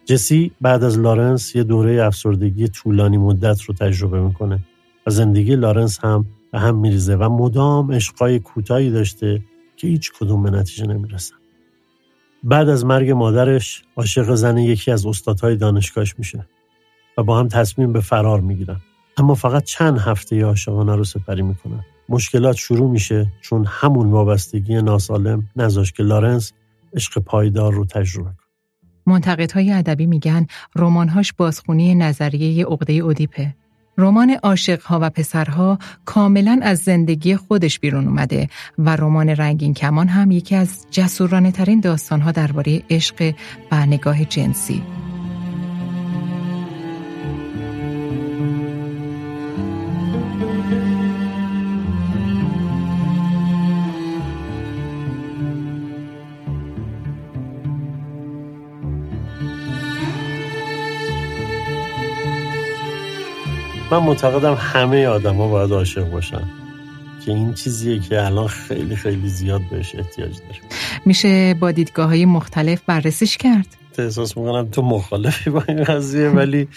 جسی بعد از لارنس یه دوره افسردگی طولانی مدت رو تجربه می‌کنه و زندگی لارنس هم به هم میریزه و مدام عشقای کوتاهی داشته که هیچ کدوم به نتیجه نمی‌رسن. بعد از مرگ مادرش عاشق زن یکی از استادهای دانشگاهش میشه و با هم تصمیم به فرار می‌گیرن. اما فقط چند هفته عاشقانه رو سپری می‌کنن. مشکلات شروع میشه چون همون وابستگی ناسالم نذاش که لارنس عشق پایدار رو تجربه کنه. منتقدهای ادبی میگن رمانهاش بازخونی نظریه عقده اودیپه. رمان عاشقها و پسرها کاملا از زندگی خودش بیرون اومده و رمان رنگین کمان هم یکی از جسورانه ترین داستانها درباره عشق و نگاه جنسی. من معتقدم همه آدما باید عاشق باشن که این چیزیه که الان خیلی خیلی زیاد بهش احتیاج داریم میشه با دیدگاه های مختلف بررسیش کرد؟ احساس می‌کنم تو مخالفی با این قضیه ولی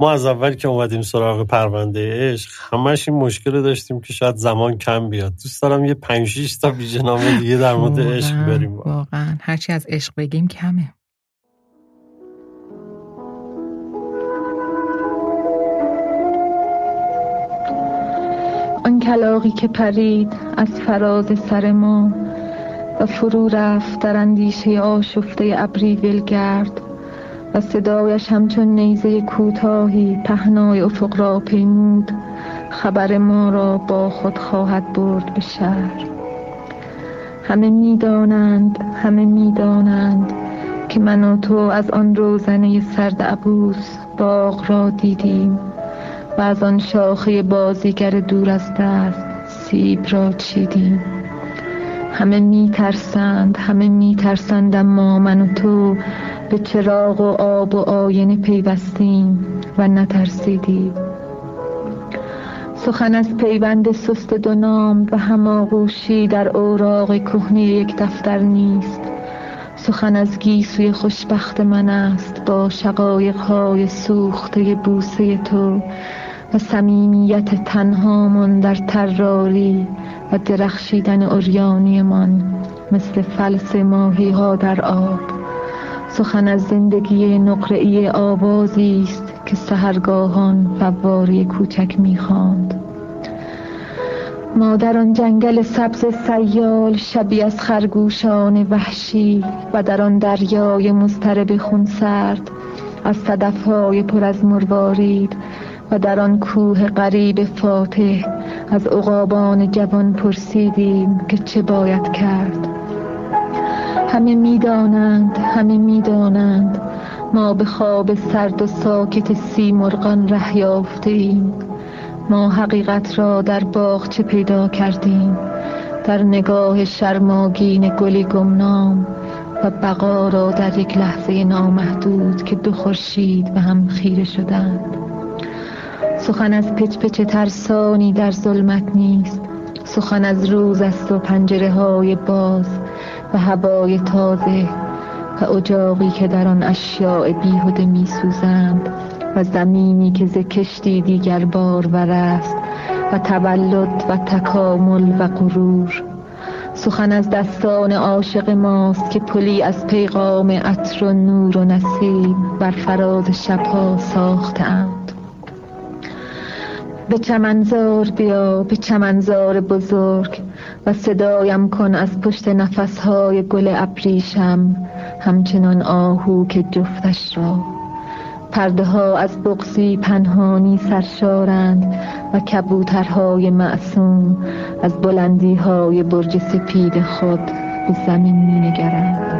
ما از اول که اومدیم سراغ پرونده عشق همش این مشکل رو داشتیم که شاید زمان کم بیاد. دوست دارم یه پنج شیش تا ویژه دیگه در مورد عشق بریم. واقعا. هرچی از عشق بگیم کمه. کلاقی که پرید از فراز سر ما و فرو رفت در اندیشه آشفته ابری ولگرد و صدایش همچون نیزه کوتاهی پهنای افق را پیمود. خبر ما را با خود خواهد برد به شهر. همه می‌دانند همه می‌دانند که من و تو از آن روزنه سرد عبوس باغ را دیدیم. و از آن شاخه بازیگر دور از دست سیب را چیدیم. همه می ترسند همه می ترسند اما من و تو به چراغ و آب و آینه پیوستیم و نترسیدیم. سخن از پیوند سست دو نام و هماغوشی در اوراق کهنه یک دفتر نیست. سخن از گیسوی خوشبخت من است با شقایقهای سوخته بوسه تو. و صمیمیت تنهامون در تراری و درخشیدن من مثل فلس ماهی ها در آب. سخن از زندگی نقره‌ای آوازی است که سهرگاهان فواری کوچک می‌خواند ما در آن جنگل سبز سیال شبی از خرگوشان وحشی و در آن دریای مضطرب خونسرد از صدفهای پر از مروارید و در آن کوه غریب فاتح از عقابان جوان پرسیدیم که چه باید کرد. همه می‌دانند همه می‌دانند ما به خواب سرد و ساکت سی مرغان ره ایم ما حقیقت را در چه پیدا کردیم؟ در نگاه شرماگین گلی گمنام و بقا را در یک لحظه نامحدود که دو خورشید به هم خیره شدند. سخن از پچ پچ ترسانی در ظلمت نیست. سخن از روز است و پنجره های باز و هوای تازه و اجاقی که در آن اشیاء بیهوده می سوزند و زمینی که ز کشتی دیگر بار است و تولد و تکامل و غرور. سخن از دستان عاشق ماست که پلی از پیغام عطر و نور و نسیم بر فراز شبها ساختهاند به چمنزار بیا به چمنزار بزرگ و صدایم کن از پشت نفسهای گل ابریشم همچنان آهو که جفتش را پرده ها از بغزی پنهانی سرشارند و کبوترهای معصوم از بلندی های برج سپید خود به زمین می نگرند.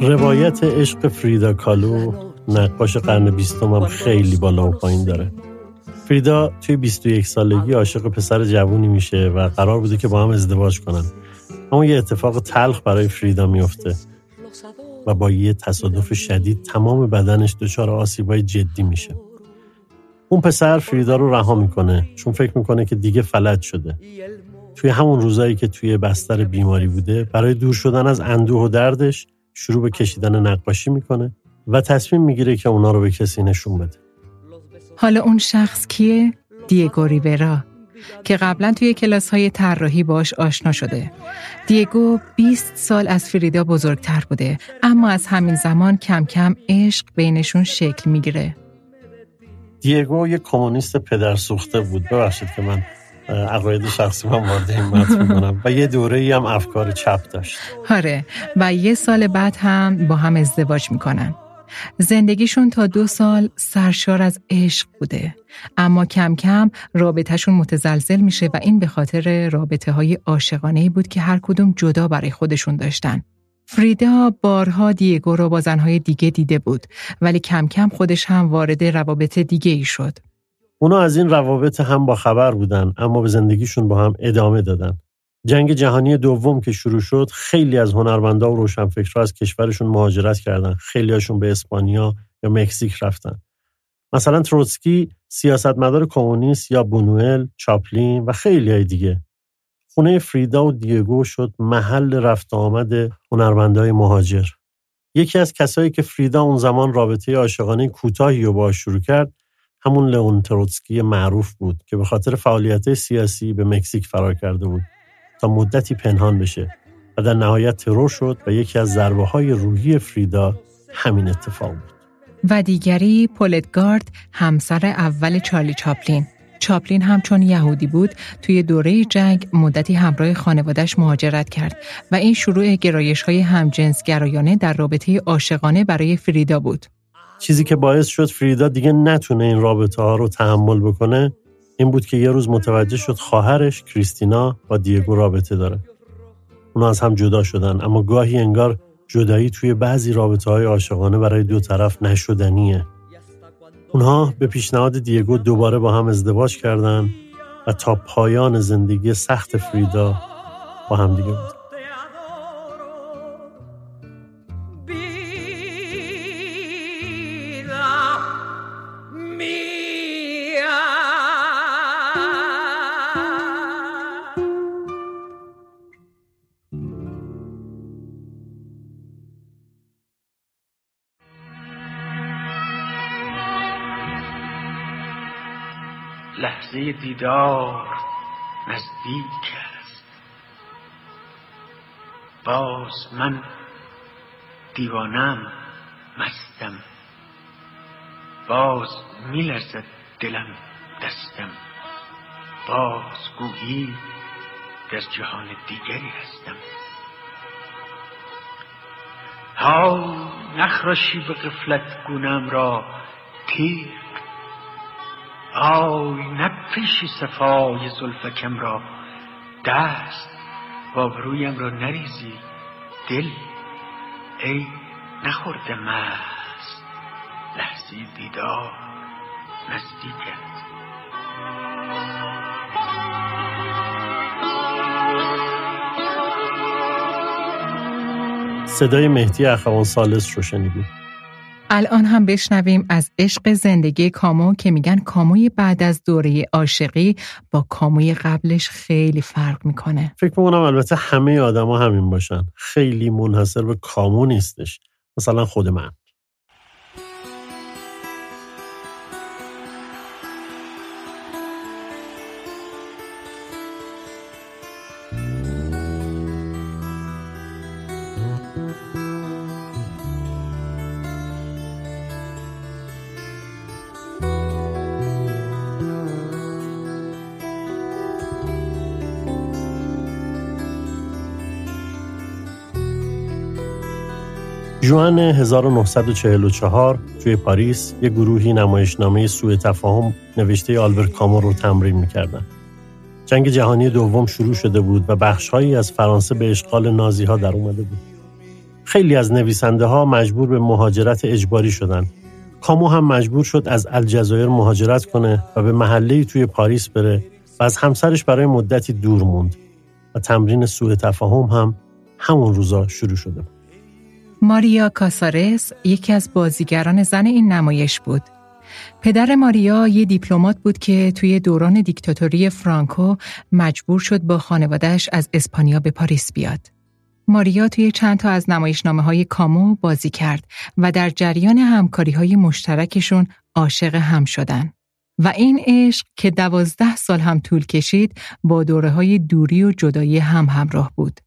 روایت عشق فریدا کالو نقاش قرن بیستم هم خیلی بالا و پایین داره. فریدا توی 21 سالگی عاشق پسر جوونی میشه و قرار بوده که با هم ازدواج کنن. اما یه اتفاق تلخ برای فریدا میفته و با یه تصادف شدید تمام بدنش دچار آسیبای جدی میشه. اون پسر فریدا رو رها می‌کنه چون فکر می‌کنه که دیگه فلج شده. توی همون روزایی که توی بستر بیماری بوده برای دور شدن از اندوه و دردش شروع به کشیدن نقاشی می‌کنه و تصمیم می‌گیره که اونا رو به کسی نشون بده حالا اون شخص کیه؟ دیگو ریورا که قبلا توی کلاس های طراحی باش آشنا شده. دیگو 20 سال از فریدا بزرگتر بوده اما از همین زمان کم کم عشق بینشون شکل می‌گیره. دیگو یه کمونیست پدر سوخته بود ببخشید که من عقاید شخصی من وارد این متن می‌کنم. و یه دوره ای هم افکار چپ داشت. آره. و یه سال بعد هم با هم ازدواج می‌کنن. زندگیشون تا دو سال سرشار از عشق بوده. اما کم کم رابطهشون متزلزل میشه و این به خاطر رابطه های عاشقانه بود که هر کدوم جدا برای خودشون داشتن. فریدا بارها دیگو رو با زنهای دیگه دیده بود ولی کم کم خودش هم وارد روابط دیگه ای شد. اونا از این روابط هم با خبر بودن اما به زندگیشون با هم ادامه دادن. جنگ جهانی دوم که شروع شد خیلی از هنرمندا و روشنفکرها از کشورشون مهاجرت کردن. خیلی هاشون به اسپانیا یا مکزیک رفتن. مثلا تروتسکی سیاستمدار کمونیست یا بونوئل، چاپلین و خیلی دیگه. خونه فریدا و دیگو شد محل رفت آمد هنرمندای مهاجر. یکی از کسایی که فریدا اون زمان رابطه عاشقانه کوتاهی رو باهاش شروع کرد همون لئون تروتسکی معروف بود که به خاطر فعالیت سیاسی به مکزیک فرار کرده بود تا مدتی پنهان بشه و در نهایت ترور شد و یکی از ضربه های روحی فریدا همین اتفاق بود. و دیگری پولتگارد همسر اول چارلی چاپلین چاپلین هم چون یهودی بود توی دوره جنگ مدتی همراه خانوادش مهاجرت کرد و این شروع گرایش های همجنس گرایانه در رابطه عاشقانه برای فریدا بود. چیزی که باعث شد فریدا دیگه نتونه این رابطه ها رو تحمل بکنه این بود که یه روز متوجه شد خواهرش کریستینا با دیگو رابطه داره. اونا از هم جدا شدن اما گاهی انگار جدایی توی بعضی رابطه های عاشقانه برای دو طرف نشدنیه. اونها به پیشنهاد دیگو دوباره با هم ازدواج کردن و تا پایان زندگی سخت فریدا با هم دیگه بود. لحظه دیدار نزدیک است. باز من دیوانم مستم. باز میلرزد دلم دستم. باز گویی در جهان دیگری هستم. های نخراشی به غفلت گونم را تیر آی نپیشی صفای زلفکم را. دست و آبرویم را نریزی. دل ای نخورده مست. لحظی دیدار نزدیکت. صدای مهدی اخوان سالس رو شنیدیم الان هم بشنویم از عشق زندگی کامو که میگن کاموی بعد از دوره عاشقی با کاموی قبلش خیلی فرق می‌کنه. فکر می‌کنم البته همه آدما همین باشن. خیلی منحصر به کامو نیستش. مثلا خود من. جوان 1944 توی پاریس یه گروهی نمایشنامه سوء تفاهم نوشته آلبر کامو رو تمرین می‌کردن. جنگ جهانی دوم شروع شده بود و بخشهایی از فرانسه به اشغال نازی ها در اومده بود. خیلی از نویسنده ها مجبور به مهاجرت اجباری شدن کامو هم مجبور شد از الجزایر مهاجرت کنه و به محله توی پاریس بره و از همسرش برای مدتی دور موند و تمرین سوء تفاهم هم همون روزا شروع شده ماریا کاسارس یکی از بازیگران زن این نمایش بود. پدر ماریا یه دیپلمات بود که توی دوران دیکتاتوری فرانکو مجبور شد با خانوادهش از اسپانیا به پاریس بیاد. ماریا توی چند تا از نمایشنامه های کامو بازی کرد و در جریان همکاری های مشترکشون عاشق هم شدن. و این عشق که دوازده سال هم طول کشید با دوره های دوری و جدایی هم همراه بود.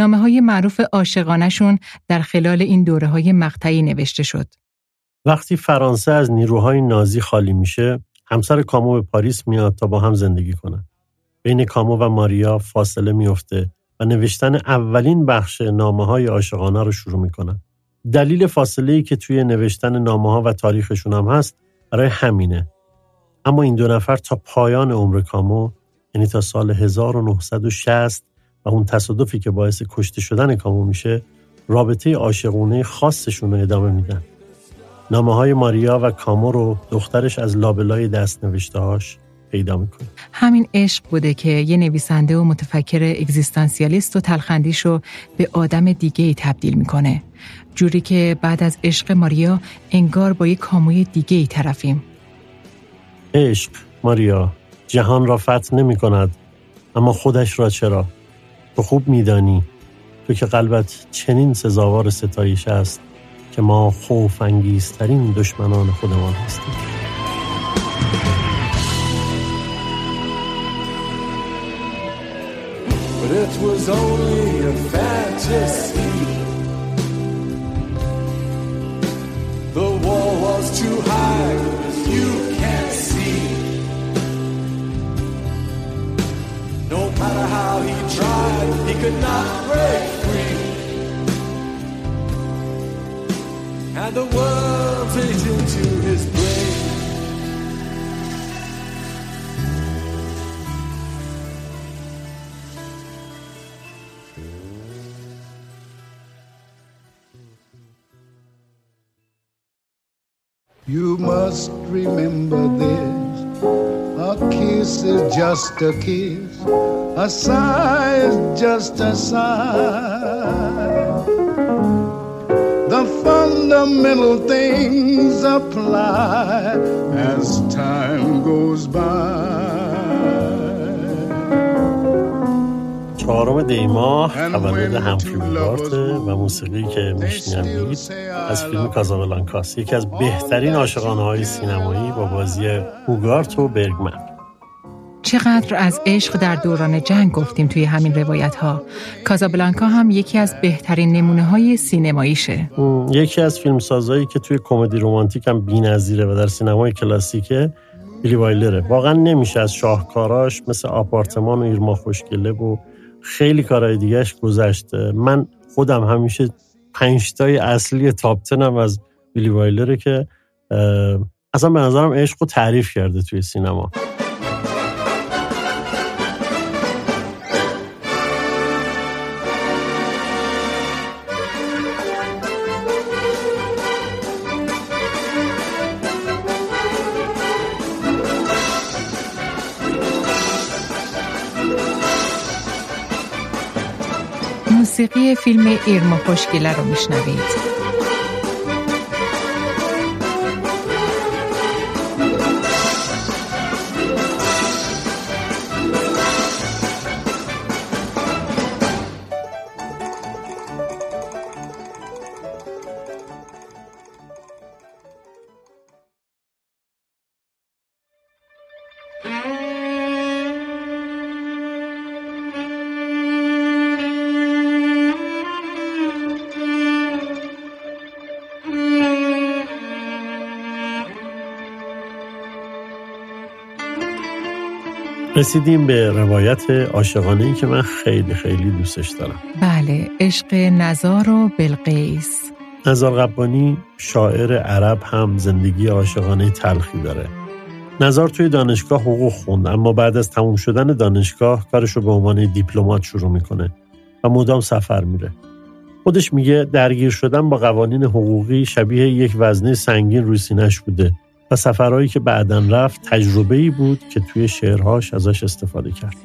نامه های معروف عاشقانشون در خلال این دوره های مقطعی نوشته شد. وقتی فرانسه از نیروهای نازی خالی میشه، همسر کامو به پاریس میاد تا با هم زندگی کنن. بین کامو و ماریا فاصله میفته و نوشتن اولین بخش نامه های عاشقانه رو شروع می‌کنن. دلیل فاصله ای که توی نوشتن نامه ها و تاریخشون هم هست برای همینه. اما این دو نفر تا پایان عمر کامو یعنی تا سال 1960 و اون تصادفی که باعث کشته شدن کامو میشه رابطه عاشقونه خاصشون رو ادامه میدن. نامه های ماریا و کامو رو دخترش از لابلای دست نوشتهاش پیدا می‌کنه. همین عشق بوده که یه نویسنده و متفکر اگزیستانسیالیست و تلخندیش رو به آدم دیگه ای تبدیل می‌کنه. جوری که بعد از عشق ماریا انگار با یه کاموی دیگه ای طرفیم. عشق ماریا جهان را فتح نمی کند اما خودش را چرا؟ تو خوب میدانی. تو که قلبت چنین سزاوار ستایش است که ما خوف انگیزترین دشمنان خودمان هستیم. But it was only a fantasy. The wall was too high, he could not break free. And the world ate into his brain. You must remember this. A kiss is just a kiss. A sigh is just a sigh. The fundamental things apply as time goes by. چهارم دیماه تولد همفری بوگارت و موسیقی که میشنوید از فیلم کازابلانکاس یکی از بهترین عاشقانه های سینمایی با بازی هوگارت و برگمن چقدر از عشق در دوران جنگ گفتیم توی همین روایت ها. کازابلانکا هم یکی از بهترین نمونه های سینماییشه. یکی از فیلمسازایی که توی کمدی رومانتیک هم بی‌نظیره و در سینمای کلاسیکه بیلی وایلره. واقعا نمیشه از شاهکاراش مثل آپارتمان و ایرما خوشگله و خیلی کارهای دیگهش گذشته. من خودم همیشه پنجتای اصلی تاپتنم از بیلی وایلره که اصلا به نظرم عشق رو تعریف کرده توی سینما. موسیقی فیلم ایرما خوشگله رو میشنوید. رسیدیم به روایت عاشقانه ای که من خیلی خیلی دوستش دارم. بله عشق نزار و بلقیس. نزار قبانی شاعر عرب هم زندگی عاشقانه تلخی داره. نزار توی دانشگاه حقوق خوند اما بعد از تموم شدن دانشگاه کارش رو به عنوان دیپلمات شروع می‌کنه و مدام سفر میره. خودش میگه درگیر شدن با قوانین حقوقی شبیه یک وزنه سنگین روی سینش بوده. و سفرهایی که بعدا رفت تجربه ای بود که توی شعرهاش ازش استفاده کرد.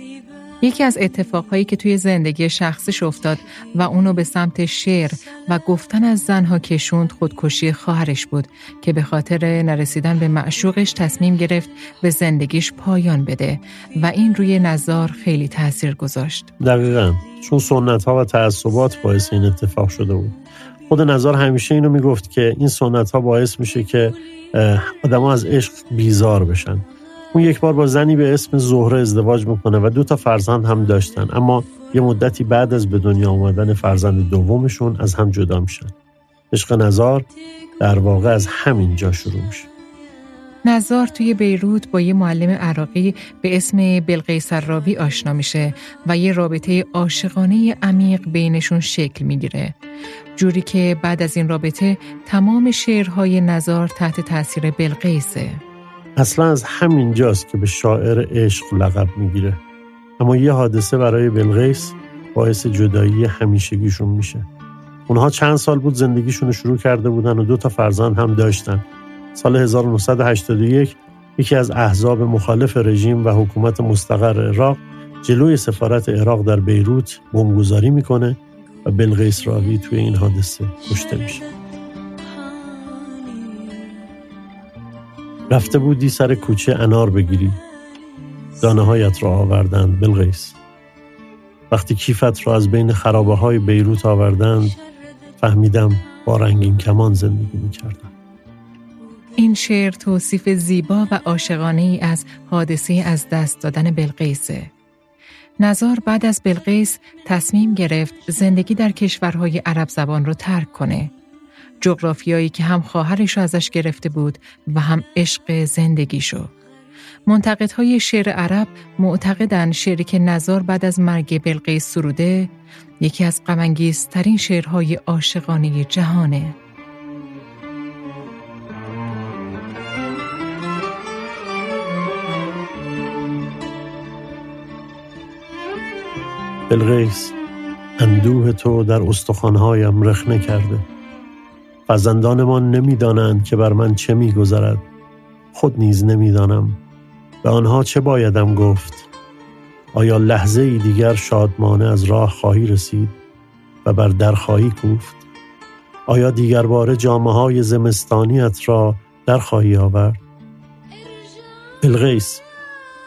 یکی از اتفاقهایی که توی زندگی شخصش افتاد و اونو به سمت شعر و گفتن از زنها کشوند خودکشی خواهرش بود که به خاطر نرسیدن به معشوقش تصمیم گرفت به زندگیش پایان بده و این روی نظار خیلی تاثیر گذاشت. دقیقا چون سنت ها و تعصبات باعث این اتفاق شده بود. خود نظار همیشه اینو می‌گفت که این سنت ها باعث میشه که آدما از عشق بیزار بشن. اون یک بار با زنی به اسم زهره ازدواج می‌کنه و دو تا فرزند هم داشتن. اما یه مدتی بعد از به دنیا آمدن فرزند دومشون از هم جدا میشن. عشق نزار در واقع از همین جا شروع میشه. نزار توی بیروت با یه معلم عراقی به اسم بلقیس راوی آشنا میشه و یه رابطه عاشقانه عمیق بینشون شکل می‌گیره. جوری که بعد از این رابطه تمام شعرهای نزار تحت تاثیر بلقیسه. اصلا از همین جاست که به شاعر عشق لقب می‌گیره. اما یه حادثه برای بلقیس باعث جدایی همیشگیشون میشه. اونها چند سال بود زندگیشون رو شروع کرده بودن و دو تا فرزند هم داشتن. سال 1981 یکی از احزاب مخالف رژیم و حکومت مستقر عراق جلوی سفارت عراق در بیروت بمبگذاری می‌کنه و بلغیس راوی توی این حادثه کشته میشه. رفته بودی سر کوچه انار بگیری. دانه هایت را آوردند بلغیس وقتی کیفت را از بین خرابه های بیروت آوردند فهمیدم با رنگین کمان زندگی می‌کردم. این شعر توصیف زیبا و عاشقانه ای از حادثه از دست دادن بلقیسه. نزار بعد از بلقیس تصمیم گرفت زندگی در کشورهای عرب زبان رو ترک کنه. جغرافیایی که هم خواهرش ازش گرفته بود و هم عشق زندگیشو. منتقدهای شعر عرب معتقدن شعری که نزار بعد از مرگ بلقیس سروده یکی از غمانگیزترین شعرهای عاشقانه جهانه. بلغیس اندوه تو در استخوانهایم رخنه کرده. فرزندانمان نمی‌دانند که بر من چه میگذرد. خود نیز نمی‌دانم. به آنها چه بایدم گفت؟ آیا لحظه ای دیگر شادمانه از راه خواهی رسید و بر در خواهی کوفت؟ آیا دیگر بار جامعه های زمستانیت را در خواهی آورد؟ بلغیس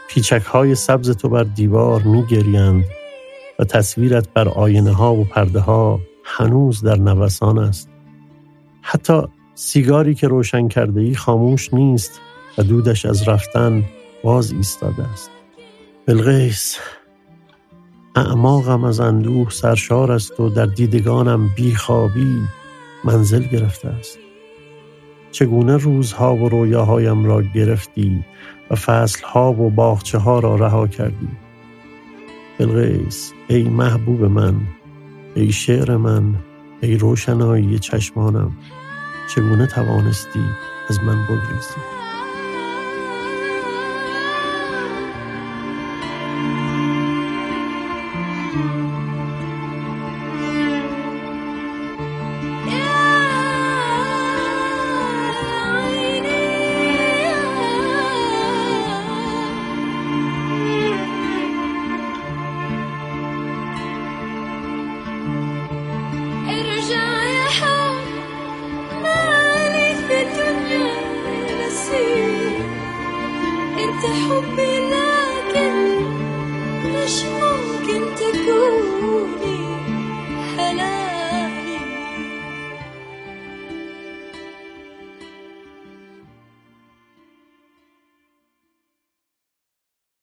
پیچک های سبز تو بر دیوار می گریند و تصویرت بر آینه ها و پرده ها هنوز در نوسان است. حتی سیگاری که روشن کرده ای خاموش نیست و دودش از رفتن باز ایستاده است. بلغیس اعماقم از اندوه سرشار است و در دیدگانم بیخوابی منزل گرفته است. چگونه روزها و رویاهایم را گرفتی و فصلها و باغچه ها را رها کردی؟ بلغیس ای محبوب من ای شعر من ای روشنایی چشمانم چگونه توانستی از من بگریزی؟